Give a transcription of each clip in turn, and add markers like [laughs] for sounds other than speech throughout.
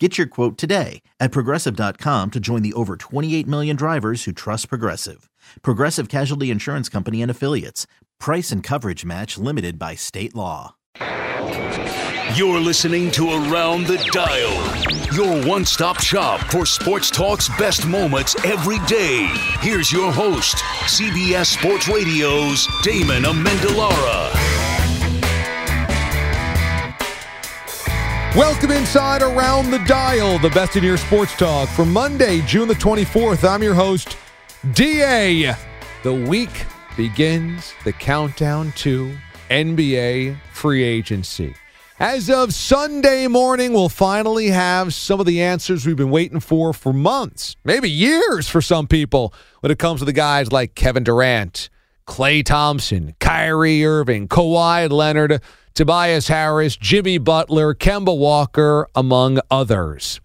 Get your quote today at progressive.com to join the over 28 million drivers who trust Progressive. Progressive Casualty Insurance Company and Affiliates. Price and coverage match limited by state law. You're listening to Around the Dial, your one stop shop for Sports Talk's best moments every day. Here's your host, CBS Sports Radio's Damon Amendolara. Welcome inside Around the Dial, the best in your sports talk for Monday, June the 24th. I'm your host, DA. The week begins the countdown to NBA free agency. As of Sunday morning, we'll finally have some of the answers we've been waiting for for months, maybe years for some people, when it comes to the guys like Kevin Durant, Klay Thompson, Kyrie Irving, Kawhi Leonard, Tobias Harris, Jimmy Butler, Kemba Walker, among others.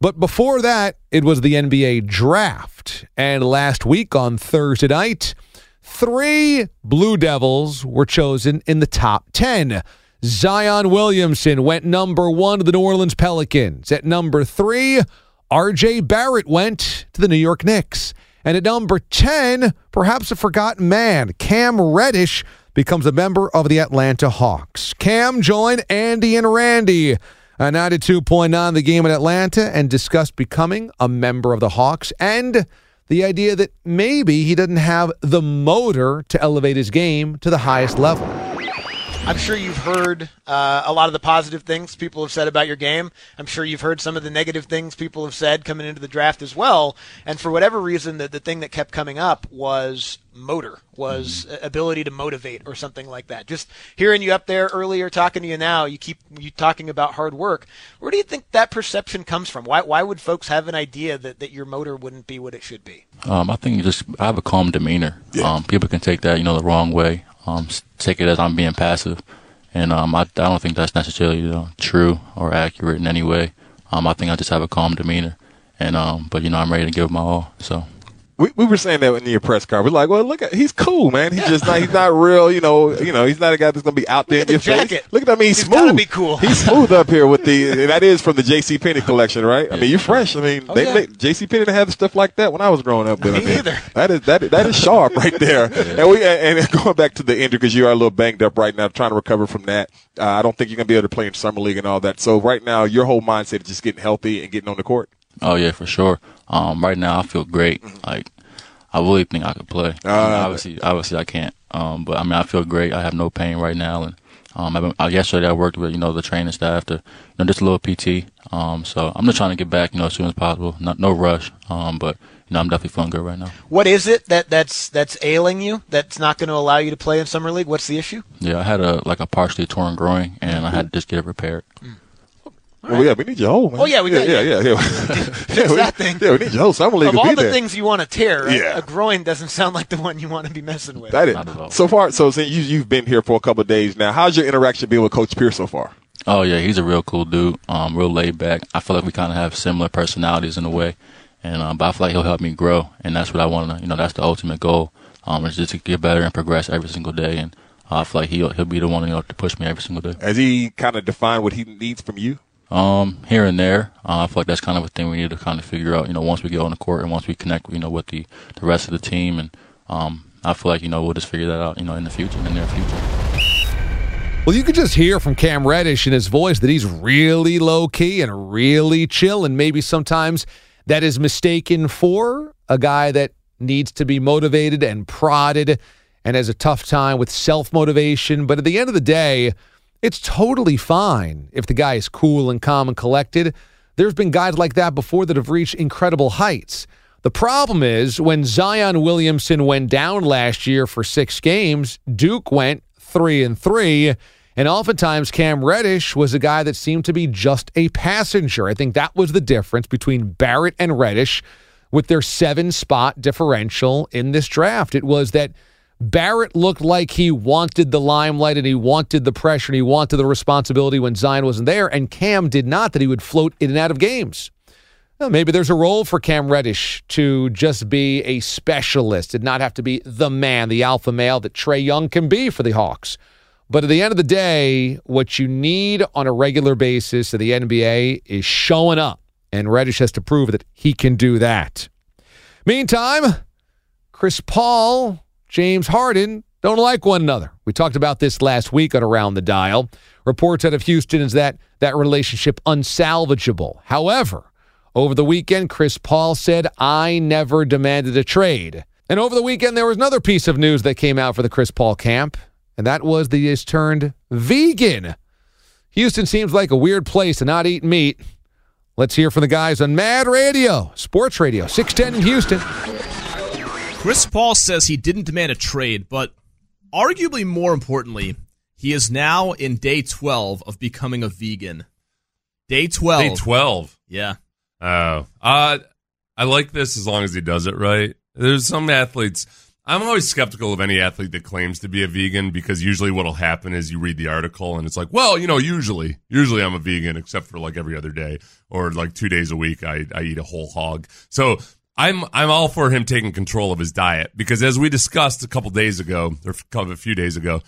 But before that, it was the NBA draft. And last week on Thursday night, three Blue Devils were chosen in the top 10. Zion Williamson went number one to the New Orleans Pelicans. At number three, RJ Barrett went to the New York Knicks. And at number 10, perhaps a forgotten man, Cam Reddish becomes a member of the Atlanta Hawks. Cam joined Andy and Randy at 92.9 the game in Atlanta and discussed becoming a member of the Hawks and the idea that maybe he doesn't have the motor to elevate his game to the highest level. I'm sure you've heard uh, a lot of the positive things people have said about your game. I'm sure you've heard some of the negative things people have said coming into the draft as well. And for whatever reason, the, the thing that kept coming up was motor, was mm-hmm. ability to motivate or something like that. Just hearing you up there earlier, talking to you now, you keep you talking about hard work. Where do you think that perception comes from? Why, why would folks have an idea that, that your motor wouldn't be what it should be? Um, I think you just I have a calm demeanor. Yeah. Um, people can take that you know the wrong way um, take it as I'm being passive. And um, I, I don't think that's necessarily you know, true or accurate in any way. Um, I think I just have a calm demeanor. And um, but you know I'm ready to give my all. So we, we were saying that in your press car. We're like, well, look at he's cool, man. He's just not he's not real, you know. You know, he's not a guy that's gonna be out there in your jacket. face. Look at that. I mean, he's, he's smooth. be cool. he's smooth up here with the. that is from the J.C. Penney collection, right? I mean, you're fresh. I mean, oh, they, yeah. they J.C. Penney had stuff like that when I was growing up. Me I mean, either. That is that that is sharp right there. [laughs] and we and [laughs] going back to the injury because you are a little banged up right now, trying to recover from that. Uh, I don't think you're gonna be able to play in summer league and all that. So right now, your whole mindset is just getting healthy and getting on the court. Oh yeah, for sure. Um, right now I feel great. Like I really think I could play. Uh, I mean, obviously, obviously I can't. Um, but I mean, I feel great. I have no pain right now, and um, I've been, uh, yesterday I worked with you know the training staff to you know just a little PT. Um, so I'm just trying to get back you know as soon as possible. Not no rush. Um, but you know I'm definitely feeling good right now. What is it that that's that's ailing you? That's not going to allow you to play in summer league. What's the issue? Yeah, I had a like a partially torn groin, and I had to just get it repaired. Mm. Well, yeah, we need your whole man. Oh, yeah, we yeah, got- yeah, yeah, yeah. Fix [laughs] yeah, we, that thing. Yeah, we need your whole summer league Of all the there. things you want to tear, a- Yeah. a groin doesn't sound like the one you want to be messing with. That is Not at so far. So since you you've been here for a couple of days now, how's your interaction been with Coach Pierce so far? Oh yeah, he's a real cool dude. Um, real laid back. I feel like we kind of have similar personalities in a way, and um, but I feel like he'll help me grow, and that's what I want to. You know, that's the ultimate goal. Um, is just to get better and progress every single day, and uh, I feel like he'll he'll be the one you know to push me every single day. Has he kind of defined what he needs from you? Um, here and there, uh, I feel like that's kind of a thing we need to kind of figure out. You know, once we get on the court and once we connect, you know, with the the rest of the team, and um, I feel like you know we'll just figure that out. You know, in the future, in the near future. Well, you could just hear from Cam Reddish in his voice that he's really low key and really chill, and maybe sometimes that is mistaken for a guy that needs to be motivated and prodded and has a tough time with self motivation. But at the end of the day, it's totally fine if the guy is cool and calm and collected. There's been guys like that before that have reached incredible heights. The problem is when Zion Williamson went down last year for six games, Duke went three and three. And oftentimes, Cam Reddish was a guy that seemed to be just a passenger. I think that was the difference between Barrett and Reddish with their seven spot differential in this draft. It was that Barrett looked like he wanted the limelight and he wanted the pressure and he wanted the responsibility when Zion wasn't there, and Cam did not, that he would float in and out of games. Well, maybe there's a role for Cam Reddish to just be a specialist and not have to be the man, the alpha male that Trae Young can be for the Hawks. But at the end of the day, what you need on a regular basis of the NBA is showing up. And Reddish has to prove that he can do that. Meantime, Chris Paul, James Harden don't like one another. We talked about this last week on Around the Dial. Reports out of Houston is that that relationship unsalvageable. However, over the weekend, Chris Paul said, I never demanded a trade. And over the weekend, there was another piece of news that came out for the Chris Paul camp, and that was that he has turned vegan. Houston seems like a weird place to not eat meat. Let's hear from the guys on Mad Radio, Sports Radio, 610 in Houston. Chris Paul says he didn't demand a trade, but arguably more importantly, he is now in day 12 of becoming a vegan. Day 12. Day 12. Yeah. Oh, uh, I like this as long as he does it right. There's some athletes. I'm always skeptical of any athlete that claims to be a vegan because usually what'll happen is you read the article and it's like, well, you know, usually, usually I'm a vegan except for like every other day or like two days a week I, I eat a whole hog. So I'm I'm all for him taking control of his diet because as we discussed a couple days ago or a few days ago,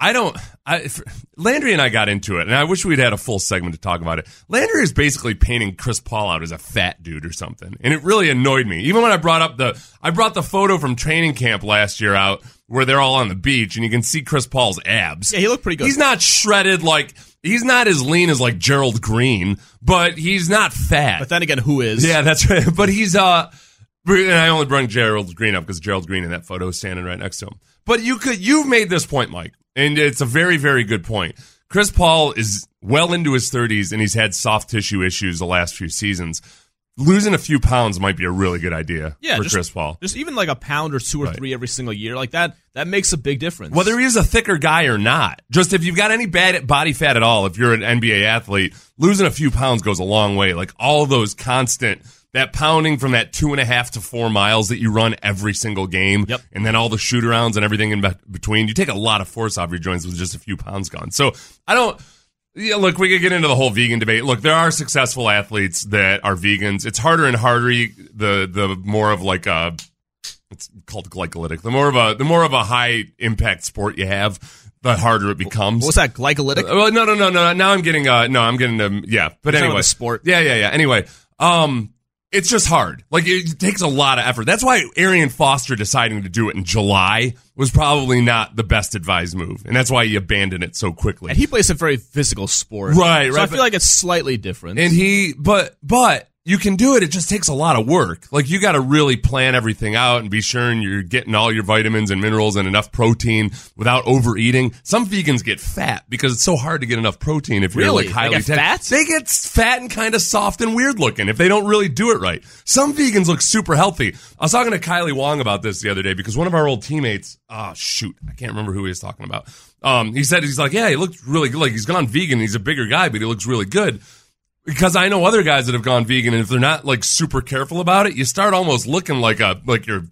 I don't. I, Landry and I got into it, and I wish we'd had a full segment to talk about it. Landry is basically painting Chris Paul out as a fat dude or something, and it really annoyed me. Even when I brought up the, I brought the photo from training camp last year out where they're all on the beach, and you can see Chris Paul's abs. Yeah, he looked pretty good. He's not shredded like he's not as lean as like Gerald Green, but he's not fat. But then again, who is? Yeah, that's right. [laughs] But he's uh, and I only bring Gerald Green up because Gerald Green in that photo is standing right next to him. But you could, you've made this point, Mike and it's a very, very good point. Chris Paul is well into his 30s and he's had soft tissue issues the last few seasons. Losing a few pounds might be a really good idea yeah, for just, Chris Paul. Just even like a pound or two or Right. three every single year, like that, that makes a big difference. Whether he's a thicker guy or not, just if you've got any bad body fat at all, if you're an NBA athlete, losing a few pounds goes a long way. Like all those constant, that pounding from that two and a half to four miles that you run every single game, Yep. and then all the shoot arounds and everything in between, you take a lot of force off your joints with just a few pounds gone. So I don't. Yeah, look, we could get into the whole vegan debate. Look, there are successful athletes that are vegans. It's harder and harder the the more of like a it's called glycolytic. The more of a the more of a high impact sport you have, the harder it becomes. What's that glycolytic? Uh, Well, no, no, no, no. Now I'm getting uh no, I'm getting um yeah. But You're anyway, sport. Yeah, yeah, yeah. Anyway, um, it's just hard. Like it takes a lot of effort. That's why Arian Foster deciding to do it in July was probably not the best advised move, and that's why he abandoned it so quickly. and he plays a very physical sport, Right, So right, I feel like it's slightly different. And he, but, but you can do it. It just takes a lot of work. Like you got to really plan everything out and be sure you're getting all your vitamins and minerals and enough protein without overeating. Some vegans get fat because it's so hard to get enough protein if you're Really? like highly They get fat? They get fat and kind of soft and weird looking if they don't really do it right. Some vegans look super healthy. I was talking to Kylie Wong about this the other day because one of our old teammates, oh shoot, I can't remember who he was talking about. Um, he said he's like, yeah, he looks really good. Like he's gone vegan. He's a bigger guy, but he looks really good because I know other guys that have gone vegan, and if they're not like super careful about it, you start almost looking like a like you're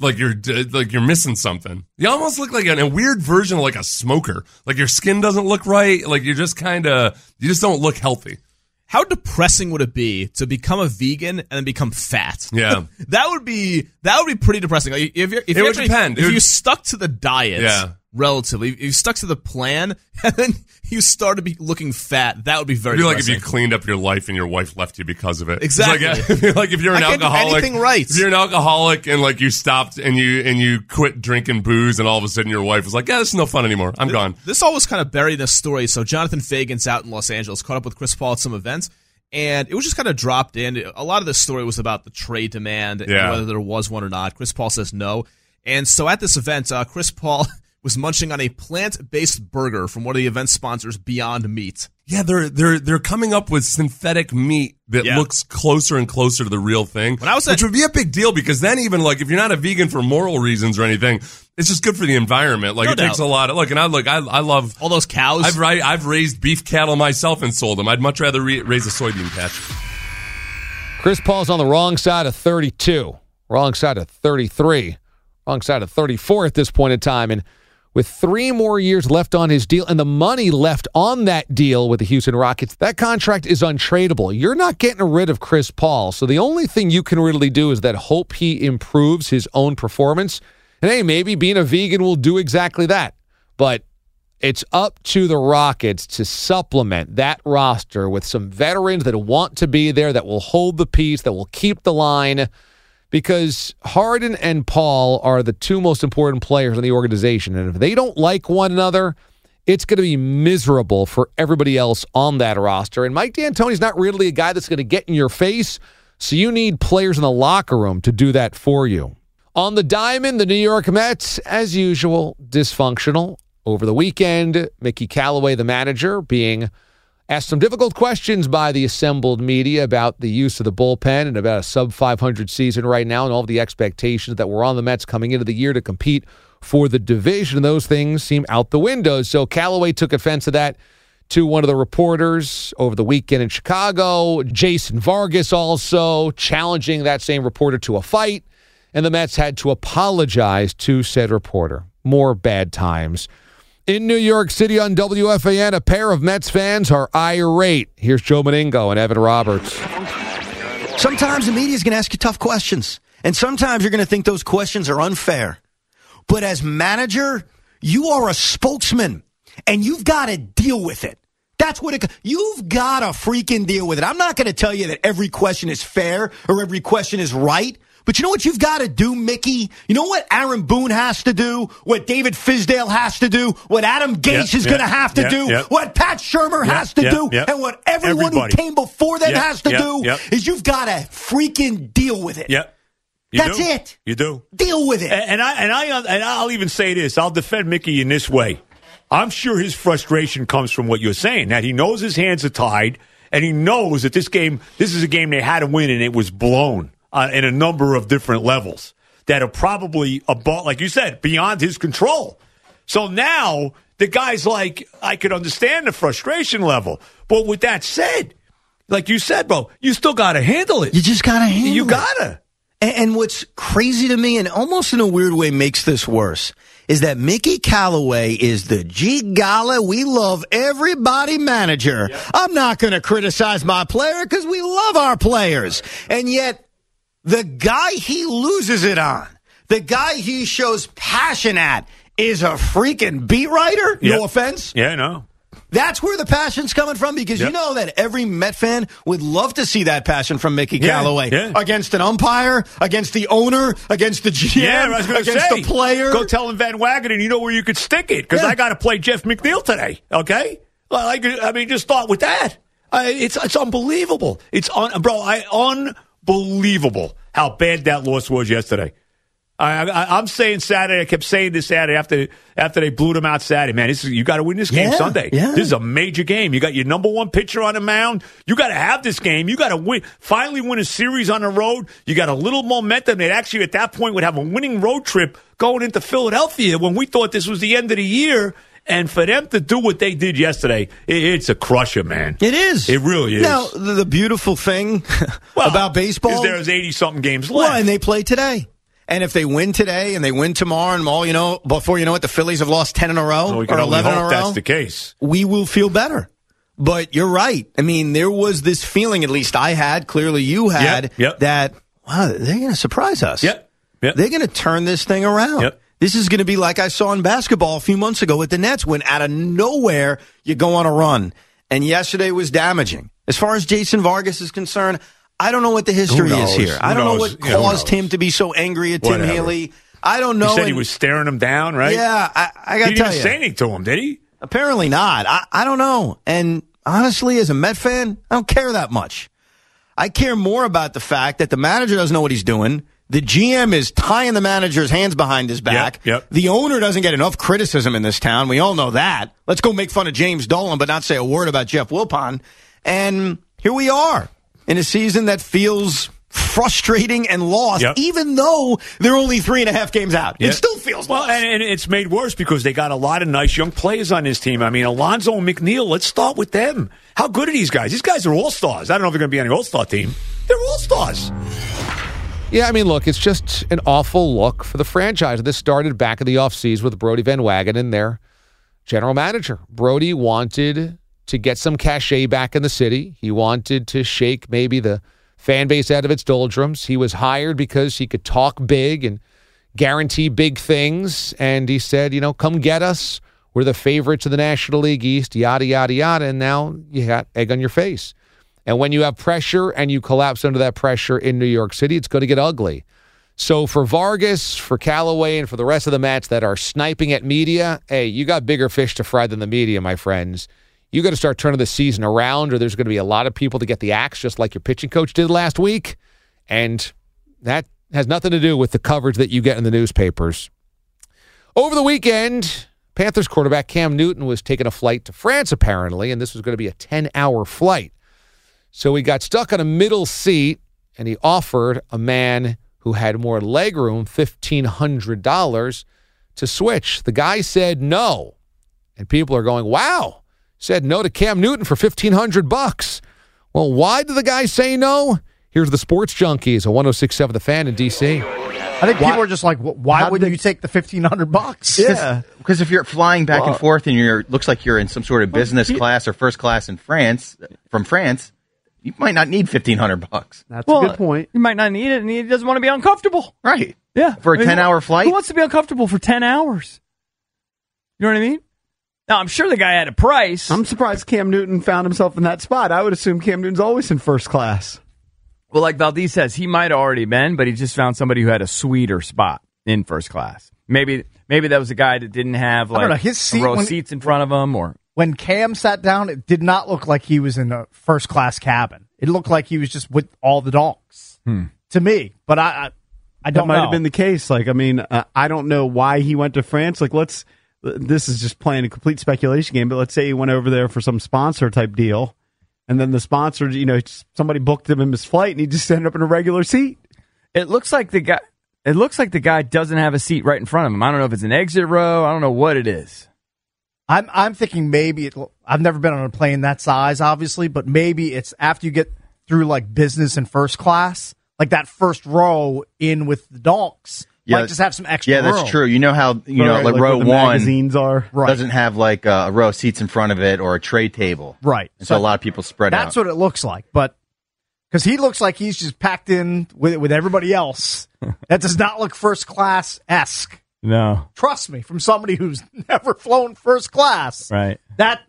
like you're like you're missing something. You almost look like a, a weird version of like a smoker. Like your skin doesn't look right. Like you're just kind of you just don't look healthy. How depressing would it be to become a vegan and then become fat? Yeah. [laughs] that would be that would be pretty depressing. Like if you're, if It you would actually- depend. If would- you stuck to the diet, Yeah. Relatively, if you stuck to the plan, [laughs] and then you started be looking fat, that would be very. It'd be like if you cleaned up your life and your wife left you because of it. Exactly. [laughs] like, like if you're an I alcoholic, anything right. If you're an alcoholic and like you stopped and you and you quit drinking booze, and all of a sudden your wife was like, "Yeah, this is no fun anymore. I'm gone." This all was kind of buried in the story. So Jonathan Feigen's out in Los Angeles, caught up with Chris Paul at some events, and it was just kind of dropped in. A lot of this story was about the trade demand and whether there was one or not. Chris Paul says no. And so at this event, uh, Chris Paul [laughs] was munching on a plant-based burger from one of the event sponsors, Beyond Meat. Yeah, they're they're they're coming up with synthetic meat that Yeah. looks closer and closer to the real thing. When I was at- which would be a big deal because then even like if you're not a vegan for moral reasons or anything, it's just good for the environment. Like No it takes a lot of look, and I look, I I love. All those cows. I've ri- I've raised beef cattle myself and sold them. I'd much rather re- raise a soybean patch. Chris Paul's on the wrong side of 32, wrong side of 33. wrong side of 34 at this point in time. And with three more years left on his deal and the money left on that deal with the Houston Rockets, that contract is untradeable. You're not getting rid of Chris Paul. So the only thing you can really do is that hope he improves his own performance. And hey, maybe being a vegan will do exactly that. But it's up to the Rockets to supplement that roster with some veterans that want to be there, that will hold the piece, that will keep the line because Harden and Paul are the two most important players in the organization. And if they don't like one another, it's going to be miserable for everybody else on that roster. And Mike D'Antoni's not really a guy that's going to get in your face. So you need players in the locker room to do that for you. On the diamond, the New York Mets, as usual, dysfunctional. Over the weekend, Mickey Callaway, the manager, being asked some difficult questions by the assembled media about the use of the bullpen and about a sub 500 season right now and all the expectations that were on the Mets coming into the year to compete for the division. Those things seem out the window. So Callaway took offense to that to one of the reporters over the weekend in Chicago. Jason Vargas also challenging that same reporter to a fight. And the Mets had to apologize to said reporter. More bad times. In New York City on WFAN, a pair of Mets fans are irate. Here's Joe Benigno and Evan Roberts. Sometimes the media is going to ask you tough questions, and sometimes you're going to think those questions are unfair. But as manager, you are a spokesman, and you've got to deal with it. That's what it. You've got to freaking deal with it. I'm not going to tell you that every question is fair or every question is right. But you know what you've got to do, Mickey? You know what Aaron Boone has to do? What David Fizdale has to do? What Adam Gase is going to have to do? What Pat Shurmur has to do? And what everyone Everybody. who came before them has to do yep. is you've got to freaking deal with it. Yep. You That's do. it. You do. Deal with it. And, and I and I and I'll even say this. I'll defend Mickey in this way. I'm sure his frustration comes from what you're saying. That he knows his hands are tied, and he knows that this game, this is a game they had to win, and it was blown uh, in a number of different levels that are probably about, like you said, beyond his control. So now the guy's like, I could understand the frustration level, but with that said, like you said, bro, you still got to handle it. You just got to handle You it. You gotta. And, and what's crazy to me, and almost in a weird way makes this worse, is that Mickey Callaway is the gee golly, we love everybody manager. I'm not going to criticize my player because we love our players. And yet, the guy he loses it on, the guy he shows passion at, is a freaking beat writer. Yep. No offense. Yeah, no. That's where the passion's coming from because you know that every Met fan would love to see that passion from Mickey Yeah, Callaway yeah. against an umpire, against the owner, against the GM, Yeah, I was going to against say. the player. Go tell him Van Wagenen, you know where you could stick it because. I got to play Jeff McNeil today. Okay, like I mean, just start with that. I, it's it's unbelievable. It's un, bro, I unbelievable how bad that loss was yesterday. I, I, I'm saying Saturday. I kept saying this Saturday after after they blew them out Saturday. Man, this is, you got to win this game Yeah, Sunday. yeah. This is a major game. You got your number one pitcher on the mound. You got to have this game. You got to win. Finally, win a series on the road. You got a little momentum. They actually at that point would have a winning road trip going into Philadelphia when we thought this was the end of the year. And for them to do what they did yesterday, it, it's a crusher, man. it is. It really is. Now, the, the beautiful thing [laughs] Well, about baseball is there's 80 something games left. Well, and they play today. And if they win today and they win tomorrow, and all you know, before you know it, the Phillies have lost ten in a row Well, we or only eleven in a row. that's the case. we will feel better. But you're right. I mean, there was this feeling, at least I had, clearly you had, Yep, yep. that, wow, they're going to surprise us. Yep, yep. They're going to turn this thing around. Yep. This is going to be like I saw in basketball a few months ago with the Nets when out of nowhere you go on a run. And yesterday was damaging. As far as Jason Vargas is concerned, I don't know what the history is here. I don't know what Yeah, caused knows? him to be so angry at Tim Whatever. Healey. I don't know. He said he was staring him down, right? Yeah, I, I got He to didn't tell you. say anything to him, did he? Apparently not. I, I don't know. And honestly, as a Met fan, I don't care that much. I care more about the fact that the manager doesn't know what he's doing. The GM is tying the manager's hands behind his back. yep. The owner doesn't get enough criticism in this town. We all know that. Let's go make fun of James Dolan, but not say a word about Jeff Wilpon. And here we are in a season that feels frustrating and lost, Yep. even though they're only three and a half games out. Yeah. It still feels well, and, and it's made worse because they got a lot of nice young players on this team. I mean, Alonso and McNeil. Let's start with them. How good are these guys? These guys are all stars. I don't know if they're going to be on the all star team. They're all stars. Yeah, I mean, look, it's just an awful look for the franchise. This started back in the offseason with Brodie Van Wagenen, their general manager. Brodie wanted to get some cachet back in the city. He wanted to shake maybe the fan base out of its doldrums. He was hired because he could talk big and guarantee big things. And he said, you know, come get us. We're the favorites of the National League East, yada, yada, yada. And now you got egg on your face. And when you have pressure and you collapse under that pressure in New York City, it's going to get ugly. So for Vargas, for Callaway, and for the rest of the Mets that are sniping at media, hey, you got bigger fish to fry than the media, my friends. You got to start turning the season around, or there's going to be a lot of people to get the axe, just like your pitching coach did last week. And that has nothing to do with the coverage that you get in the newspapers. Over the weekend, Panthers quarterback Cam Newton was taking a flight to France, apparently, and this was going to be a 10 hour flight. So he got stuck on a middle seat and he offered a man who had more legroom $1,500 to switch. The guy said no. And people are going, wow, said no to Cam Newton for 1500 bucks. Well, why did the guy say no? Here's the Sports Junkies, a 1067 The Fan in D.C. I think people are just like, wh- why would you take the fifteen hundred bucks? Yeah, because if you're flying back and forth and you're looks like you're in some sort of business class or first class in France from France, you might not need fifteen hundred bucks. That's Well, a good point. You might not need it, and he doesn't want to be uncomfortable. Right. Yeah. For a I mean, 10 hour flight? Who wants to be uncomfortable for 10 hours? You know what I mean? Now, I'm sure the guy had a price. I'm surprised Cam Newton found himself in that spot. I would assume Cam Newton's always in first class. Well, like Valdez says, he might have already been, but he just found somebody who had a sweeter spot in first class. Maybe maybe that was a guy that didn't have like know, his seat row when- seats in front of him, or When Cam sat down, it did not look like he was in a first class cabin. It looked like he was just with all the donks to me. But I, I, I don't might know. have been the case. Like, I mean, uh, I don't know why he went to France. Like, let's. This is just playing a complete speculation game. But let's say he went over there for some sponsor type deal, and then the sponsor, you know, somebody booked him in his flight, and he just [laughs] ended up in a regular seat. it looks like the guy. It looks like the guy doesn't have a seat right in front of him. I don't know if it's an exit row. I don't know what it is. I'm I'm thinking maybe it, I've never been on a plane that size, obviously, but maybe it's after you get through like business and first class, like that first row in with the donks. Yeah, might just have some extra. Yeah, that's room. true. You know how you know Right, like, like row the one magazines are. Right. doesn't have like uh, a row of seats in front of it or a tray table. Right. And so, a lot of people spread That's out. That's what it looks like, but because he looks like he's just packed in with with everybody else. [laughs] that does not look first class esque. No, Trust me, from somebody who's [laughs] never flown first class. right? That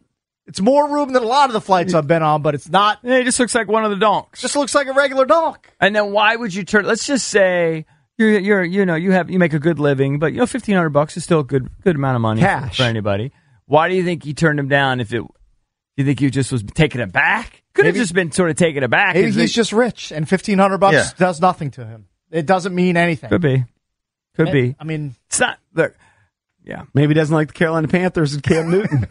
it's more room than a lot of the flights I've been on, but it's not. It just looks like one of the donks. Just looks like a regular donk. And then why would you turn? Let's just say you're you're you know you have you make a good living, but you know fifteen hundred bucks is still a good good amount of money Cash. for anybody. Why do you think he turned him down? If it, do you think he just was taken aback? back? Could have just been sort of taken aback. Maybe he's just rich, and fifteen hundred bucks Yeah. does nothing to him. It doesn't mean anything. could be, could be. I mean, It's not. Look, yeah. Maybe he doesn't like the Carolina Panthers and Cam Newton.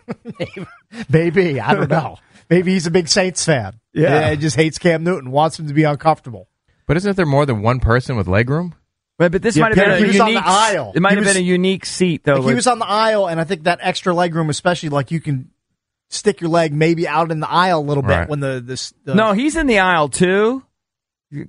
[laughs] maybe I don't know. Maybe he's a big Saints fan. Yeah. he just hates Cam Newton, wants him to be uncomfortable. But isn't there more than one person with legroom? Right, but this Yeah, might have been a he was on unique. the aisle. It might He have was- been a unique seat though. Like, he was on the aisle, and I think that extra leg room, especially like you can stick your leg maybe out in the aisle a little bit Right. when the this. The, no, he's in the aisle too.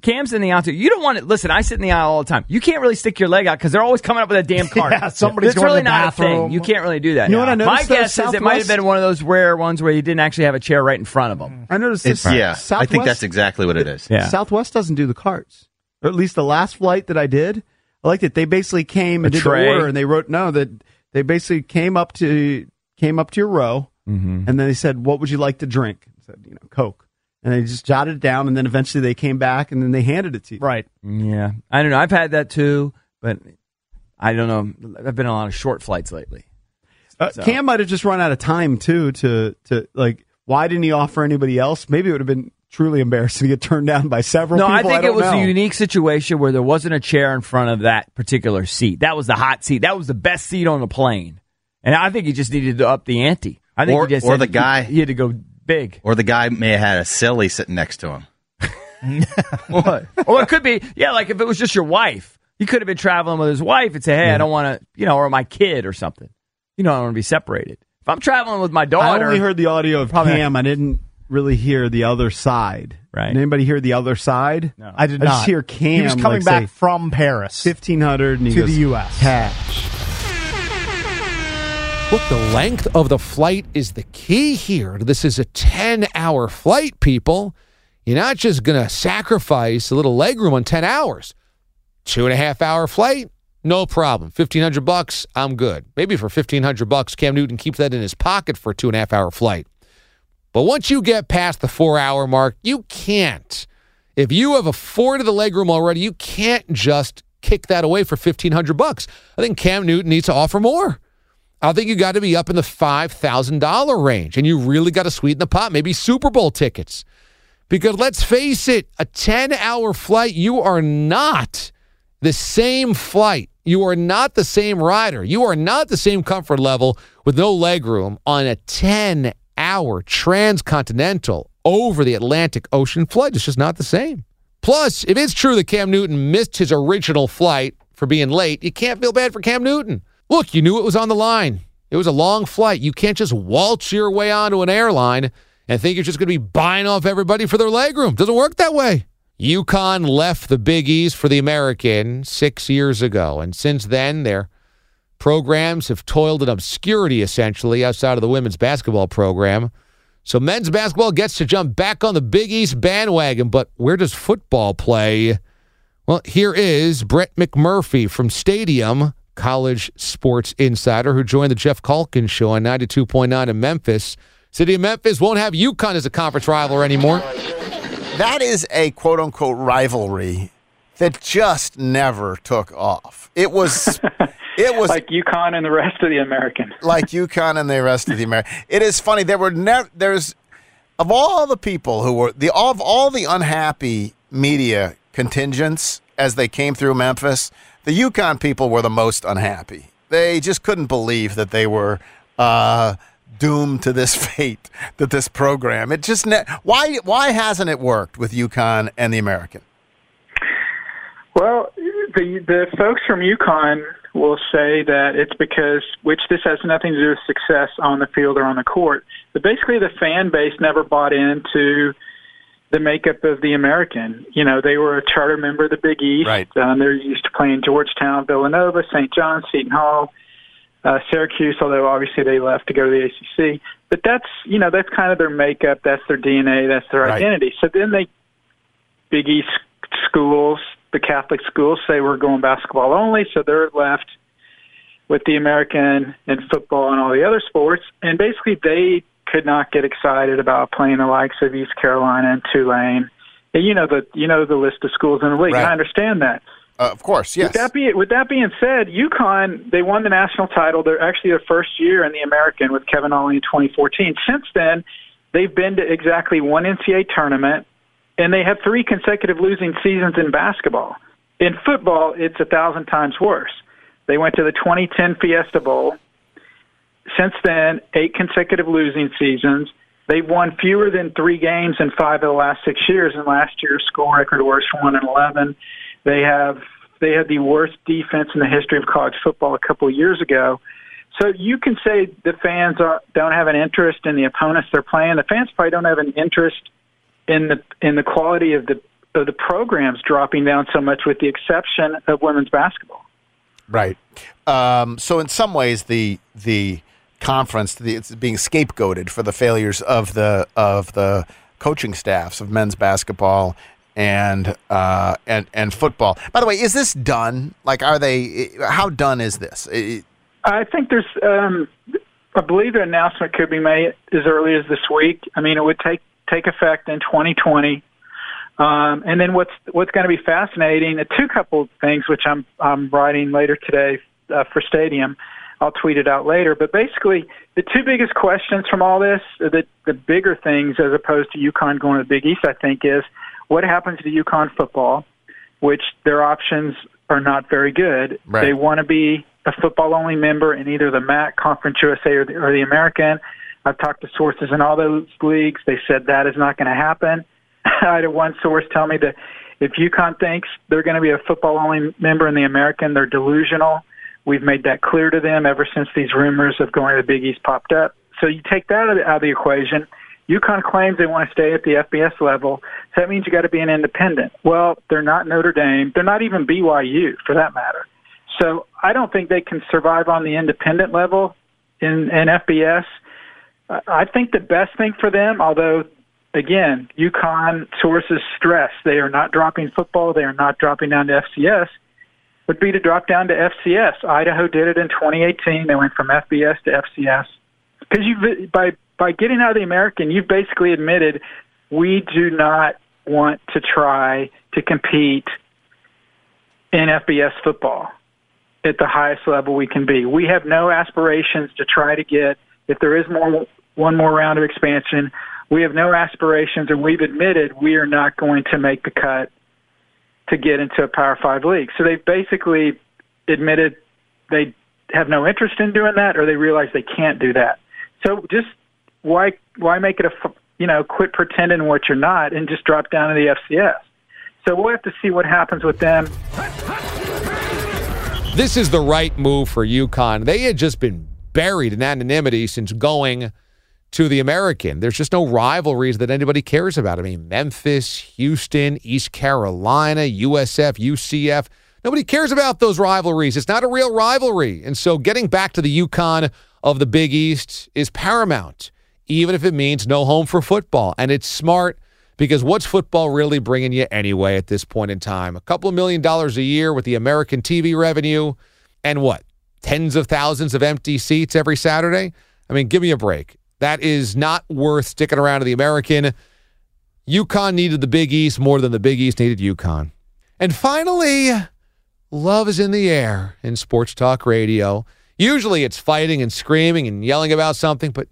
Cam's in the aisle too. You don't want to listen. I sit in the aisle all the time. You can't really stick your leg out because they're always coming up with a damn cart. [laughs] Yeah, somebody's It's going to really the not a bathroom. thing. You can't really do that. You know what I My noticed, though? guess is it might have been one of those rare ones where you didn't actually have a chair right in front of him. I noticed It's, this. yeah, I think that's exactly what it is. Yeah. Southwest doesn't do the carts, or at least the last flight that I did. I liked it. They basically came and A did tray. the order, and they wrote no that they basically came up to came up to your row, Mm-hmm. and then they said, "What would you like to drink?" I said, "You know, Coke." And they just jotted it down, and then eventually they came back, and then they handed it to you. right. Yeah, I don't know. I've had that too, but I don't know. I've been on a lot of short flights lately. Uh, So- Cam might have just run out of time too. To to like, why didn't he offer anybody else? Maybe it would have been truly embarrassing to get turned down by several No, people. I think don't it was know. a unique situation where there wasn't a chair in front of that particular seat. That was the hot seat. That was the best seat on the plane. And I think he just needed to up the ante. I think Or- he just or the to- guy- he had to go big. Or the guy may have had a silly sitting next to him. [laughs] what? Or it could be, yeah, like if it was just your wife, he could have been traveling with his wife and say, "Hey, I don't want to," you know, or my kid or something. You know, I want to be separated. If I'm traveling with my daughter. I daughter, only heard the audio of Probably- Cam. I didn't. really hear the other side. Right. Did anybody hear the other side? No. I did I not. just hear Cam. He was coming like, back say, from Paris. fifteen hundred and he To goes, the US. cash. Look, the length of the flight is the key here. This is a 10 hour flight, people. You're not just going to sacrifice a little legroom on 10 hours. Two and a half hour flight, no problem. 1500 bucks, I'm good. Maybe for 1500 bucks, Cam Newton keeps that in his pocket for a two and a half hour flight. But once you get past the four hour mark, you can't. If you have afforded the legroom already, you can't just kick that away for 1500 bucks. I think Cam Newton needs to offer more. I think you got to be up in the $5,000 range and you really got to sweeten the pot, maybe Super Bowl tickets. Because let's face it, a 10 hour flight, you are not the same flight. You are not the same rider. You are not the same comfort level with no leg room on a 10 hour transcontinental over the Atlantic Ocean flight. It's just not the same. Plus, if it's true that Cam Newton missed his original flight for being late, you can't feel bad for Cam Newton. Look, you knew it was on the line. It was a long flight. You can't just waltz your way onto an airline and think you're just going to be buying off everybody for their legroom. Doesn't work that way. UConn left the Big East for the American six years ago, and since then, their programs have toiled in obscurity essentially outside of the women's basketball program. So men's basketball gets to jump back on the Big East bandwagon, but where does football play? Well, here is Brett McMurphy from Stadium, college sports insider, who joined the Geoff Calkins show on 92.9 in Memphis. City of Memphis won't have UConn as a conference rival anymore. That is a quote unquote rivalry that just never took off. It was [laughs] it was like UConn and the rest of the American. [laughs] like UConn and the rest of the American. It is funny. There were never there's of all the people who were the of all the unhappy media contingents as they came through Memphis, the UConn people were the most unhappy. They just couldn't believe that they were uh, doomed to this [laughs] fate, that this program. It just ne- why why hasn't it worked with UConn and the American? Well, the the folks from UConn will say that it's because, which this has nothing to do with success on the field or on the court, but basically the fan base never bought into the makeup of the American. You know, they were a charter member of the Big East. Right. Um, they're used to playing Georgetown, Villanova, St. John's, Seton Hall, uh, Syracuse, although obviously they left to go to the ACC. But that's, you know, that's kind of their makeup. That's their DNA. That's their Right. identity. So then they, Big East schools, the Catholic schools say we're going basketball only. So they're left with the American and football and all the other sports. And basically they could not get excited about playing the likes of East Carolina and Tulane. And you know the you know the list of schools in the league. Right. I understand that. Uh, of course, yes. With that be with that being said, UConn they won the national title. They're actually their first year in the American with Kevin Ollie in 2014. Since then, they've been to exactly one NCAA tournament, and they have three consecutive losing seasons in basketball. In football, it's a thousand times worse. They went to the 2010 Fiesta Bowl. Since then, eight consecutive losing seasons. They've won fewer than three games in five of the last six years, and last year's score record was one and eleven. They have they had the worst defense in the history of college football a couple of years ago. So you can say the fans are, don't have an interest in the opponents they're playing. The fans probably don't have an interest in the in the quality of the of the programs dropping down so much, with the exception of women's basketball. Right. Um, so in some ways, the the conference the, it's being scapegoated for the failures of the of the coaching staffs of men's basketball and uh, and and football. By the way, is this done? Like, are they? How done is this? I think there's, um, I believe an announcement could be made as early as this week. I mean, it would take take effect in 2020. Um, and then what's what's going to be fascinating? Uh, two couple things which I'm I'm writing later today uh, for Stadium. I'll tweet it out later. But basically, the two biggest questions from all this, the the bigger things as opposed to UConn going to the Big East, I think, is what happens to UConn football, which their options are not very good. Right. They want to be a football only member in either the MAC, Conference USA, or the, or the American. I've talked to sources in all those leagues. They said that is not going to happen. [laughs] I had one source tell me that if UConn thinks they're going to be a football only member in the American, they're delusional. We've made that clear to them ever since these rumors of going to the Big East popped up. So you take that out of the- equation. UConn claims they want to stay at the FBS level, so that means you got to be an independent. Well, they're not Notre Dame. They're not even BYU, for that matter. So I don't think they can survive on the independent level in, in FBS. I think the best thing for them, although again, UConn sources stress they are not dropping football, they are not dropping down to FCS, would be to drop down to FCS. Idaho did it in 2018. They went from FBS to FCS because you by by getting out of the American, you've basically admitted we do not want to try to compete in FBS football at the highest level we can be. We have no aspirations to try to get if there is more one more round of expansion. We have no aspirations, and we've admitted we are not going to make the cut to get into a Power Five league. So they've basically admitted they have no interest in doing that, or they realize they can't do that. So just why why make it a you know quit pretending what you're not and just drop down to the FCS. So we'll have to see what happens with them. This is the right move for UConn. They had just been buried in anonymity since going to the American. There's just no rivalries that anybody cares about. I mean, Memphis, Houston, East Carolina, USF, UCF. Nobody cares about those rivalries. It's not a real rivalry. And so getting back to the UConn of the Big East is paramount, even if it means no home for football. And it's smart because what's football really bringing you anyway at this point in time? A couple of million dollars a year with the American TV revenue and what? Tens of thousands of empty seats every Saturday? I mean, give me a break. That is not worth sticking around to the American. UConn needed the Big East more than the Big East needed UConn. And finally, love is in the air in sports talk radio. Usually it's fighting and screaming and yelling about something, but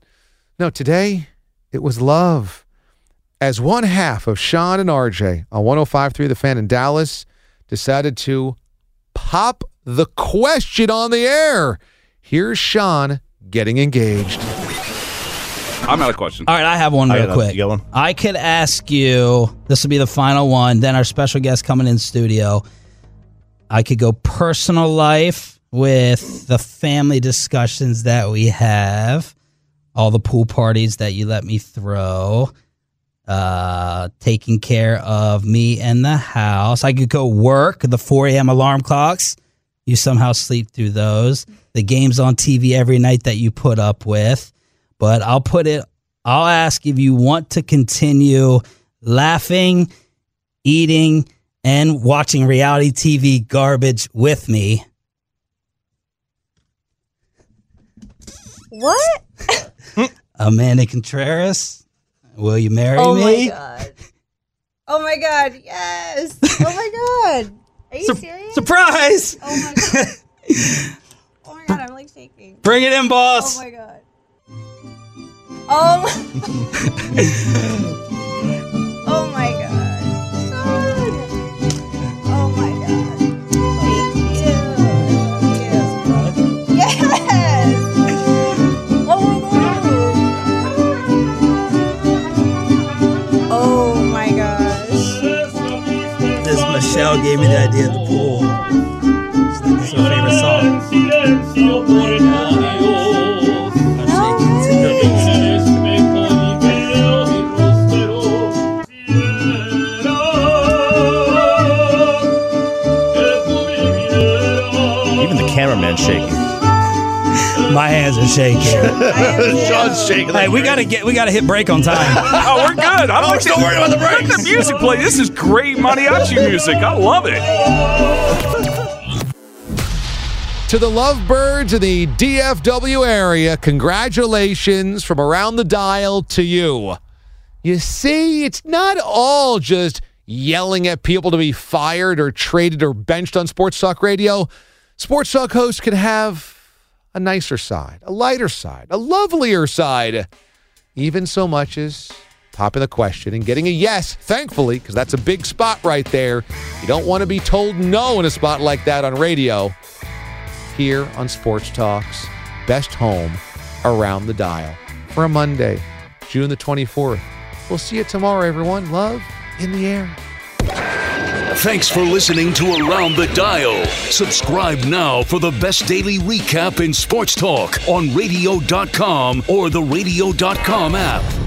no, today it was love. As one half of Sean and RJ on 105.3 The Fan in Dallas decided to pop the question on the air. Here's Sean getting engaged. I'm out of questions. All right, I have one I real got quick. you got one? I could ask you. This will be the final one. Then our special guest coming in studio. I could go personal life with the family discussions that we have, all the pool parties that you let me throw, uh, taking care of me and the house. I could go work the 4 a.m. alarm clocks. You somehow sleep through those. The games on TV every night that you put up with but I'll put it, I'll ask if you want to continue laughing, eating, and watching reality TV garbage with me. What? [laughs] Amanda Contreras, will you marry oh me? Oh my god. Oh my god, yes. Oh my god. Are you Sur- serious? surprise! Oh my god. [laughs] Oh my god, I'm like shaking. Bring it in, boss. Oh my god. Oh um, [laughs] my, oh my god. Son. Oh my god. Thank you. Yes. Yes. Oh my god. Oh my gosh. This Michelle gave me the idea of the pool. It's her favorite song. My hands are shaking. [laughs] Sean's shaking. Hey, we gotta get we gotta hit break on time. [laughs] oh, we're good. I Oh, like don't worry about the breaks. Let the music play. This is great mariachi music. I love it. To the lovebirds in the DFW area, congratulations from around the dial to you. You see, it's not all just yelling at people to be fired or traded or benched on Sports Talk Radio. Sports Talk hosts can have a nicer side, a lighter side, a lovelier side, even so much as popping the question and getting a yes, thankfully, because that's a big spot right there. You don't want to be told no in a spot like that on radio here on Sports Talk's best home around the dial for a Monday, June the 24th. We'll see you tomorrow, everyone. Love in the air. Thanks for listening to Around the Dial. Subscribe now for the best daily recap in sports talk on radio.com or the radio.com app.